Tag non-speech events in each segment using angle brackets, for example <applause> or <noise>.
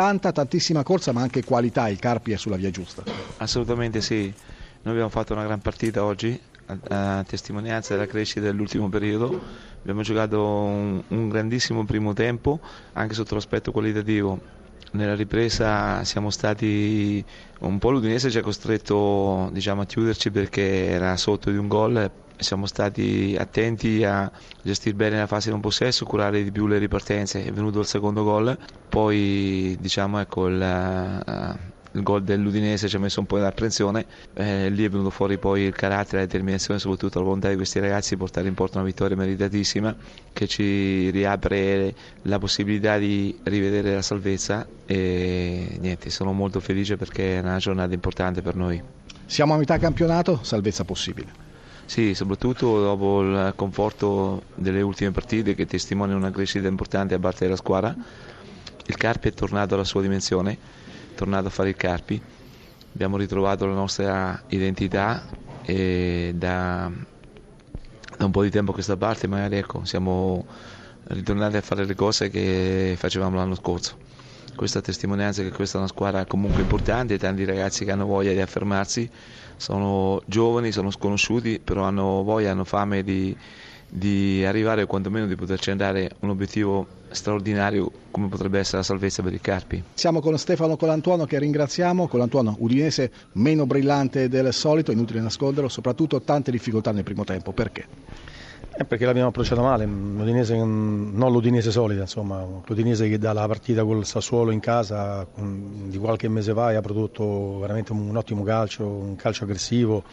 tanta, tantissima corsa ma anche qualità, il Carpi è sulla via giusta. Assolutamente sì, noi abbiamo fatto una gran partita oggi, a, a testimonianza della crescita dell'ultimo periodo, abbiamo giocato un, un grandissimo primo tempo anche sotto l'aspetto qualitativo. Nella ripresa siamo stati un po' l'Udinese ci ha costretto diciamo, a chiuderci perché era sotto di un gol siamo stati attenti a gestire bene la fase di non possesso, curare di più le ripartenze, è venuto il secondo gol, poi diciamo ecco il, uh, il gol dell'Udinese ci ha messo un po' in apprensione, eh, lì è venuto fuori poi il carattere, la determinazione, soprattutto la volontà di questi ragazzi di portare in porto una vittoria meritatissima che ci riapre la possibilità di rivedere la salvezza e niente, sono molto felice perché è una giornata importante per noi. Siamo a metà campionato, salvezza possibile. Sì, soprattutto dopo il conforto delle ultime partite che testimoniano una crescita importante da parte della squadra. Il Carpi è tornato alla sua dimensione, è tornato a fare il Carpi. Abbiamo ritrovato la nostra identità e da, da un po' di tempo a questa parte magari ecco, siamo ritornati a fare le cose che facevamo l'anno scorso. Questa testimonianza che questa è una squadra comunque importante, tanti ragazzi che hanno voglia di affermarsi sono giovani, sono sconosciuti, però hanno voglia, hanno fame di, di arrivare o quantomeno di poter centrare un obiettivo straordinario come potrebbe essere la salvezza per il Carpi. Siamo con Stefano Colantuono che ringraziamo, Colantuono udinese meno brillante del solito, inutile nasconderlo, soprattutto tante difficoltà nel primo tempo, perché? Eh perché l'abbiamo approcciato male, l'Udinese, non l'Udinese solida, insomma, l'Udinese che dalla partita col Sassuolo in casa di qualche mese fa ha prodotto veramente un ottimo calcio, un calcio aggressivo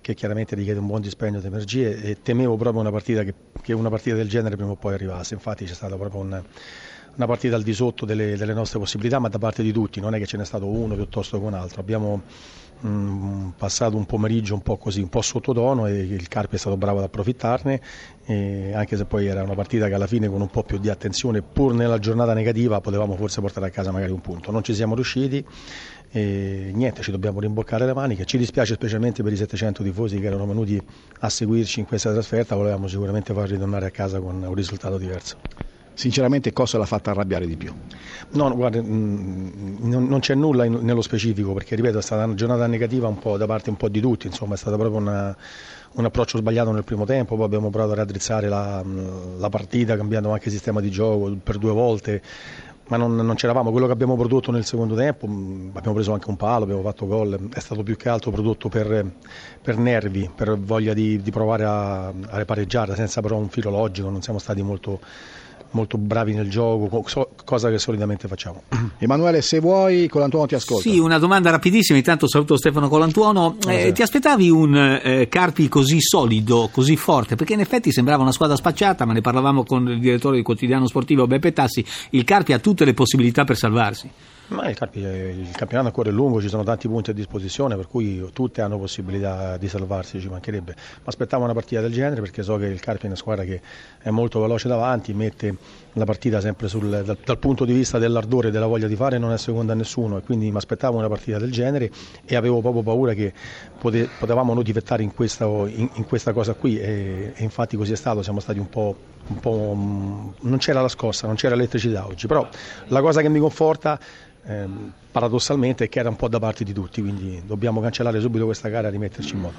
che chiaramente richiede un buon dispendio di energie e temevo proprio una partita che, che una partita del genere prima o poi arrivasse, infatti c'è stata proprio un, una partita al di sotto delle, delle, nostre possibilità, ma da parte di tutti, non è che ce n'è stato uno piuttosto che un altro. Abbiamo mh, mm, passato un pomeriggio un po' così, un po' sottotono e il Carpi è stato bravo ad approfittarne, anche se poi era una partita che alla fine con un po' più di attenzione, pur nella giornata negativa, potevamo forse portare a casa magari un punto. Non ci siamo riusciti e niente, ci dobbiamo rimboccare le maniche. Ci dispiace specialmente per i 700 tifosi che erano venuti a seguirci in questa trasferta, volevamo sicuramente far ritornare a casa con un risultato diverso. Sinceramente cosa l'ha fatta arrabbiare di più? No, guarda, mm, non c'è nulla nello specifico perché ripeto è stata una giornata negativa un po' da parte un po' di tutti, insomma è stato proprio una, un approccio sbagliato nel primo tempo, poi abbiamo provato a raddrizzare la, la partita cambiando anche il sistema di gioco per due volte ma non, non c'eravamo. Quello che abbiamo prodotto nel secondo tempo, mm, abbiamo preso anche un palo, abbiamo fatto gol, è stato più che altro prodotto per, per nervi, per voglia di, di provare a, a pareggiare, senza però un filo logico, non siamo stati molto molto bravi nel gioco, cosa che solitamente facciamo. <clears throat> Emanuele, se vuoi, Colantuono ti ascolta. Sì, una domanda rapidissima, intanto saluto Stefano Colantuono. Eh, ti aspettavi un eh, Carpi così solido, così forte? Perché in effetti sembrava una squadra spacciata, ma ne parlavamo con il direttore del quotidiano sportivo Beppe Tassi, il Carpi ha tutte le possibilità per salvarsi. Ma il, Carpi, il campionato ancora è lungo, ci sono tanti punti a disposizione, per cui tutte hanno possibilità di salvarsi, ci mancherebbe. Ma aspettavo una partita del genere perché so che il Carpi è una squadra che è molto veloce davanti, mette la partita sempre sul, dal, dal, punto di vista dell'ardore e della voglia di fare, non è seconda a nessuno e quindi mi aspettavo una partita del genere e avevo proprio paura che pote, potevamo noi difettare in questa, in, in questa cosa qui e, e, infatti così è stato, siamo stati un po', un po'... non c'era la scossa, non c'era elettricità oggi, però la cosa che mi conforta ehm, paradossalmente che era un po' da parte di tutti, quindi dobbiamo cancellare subito questa gara e rimetterci in moto.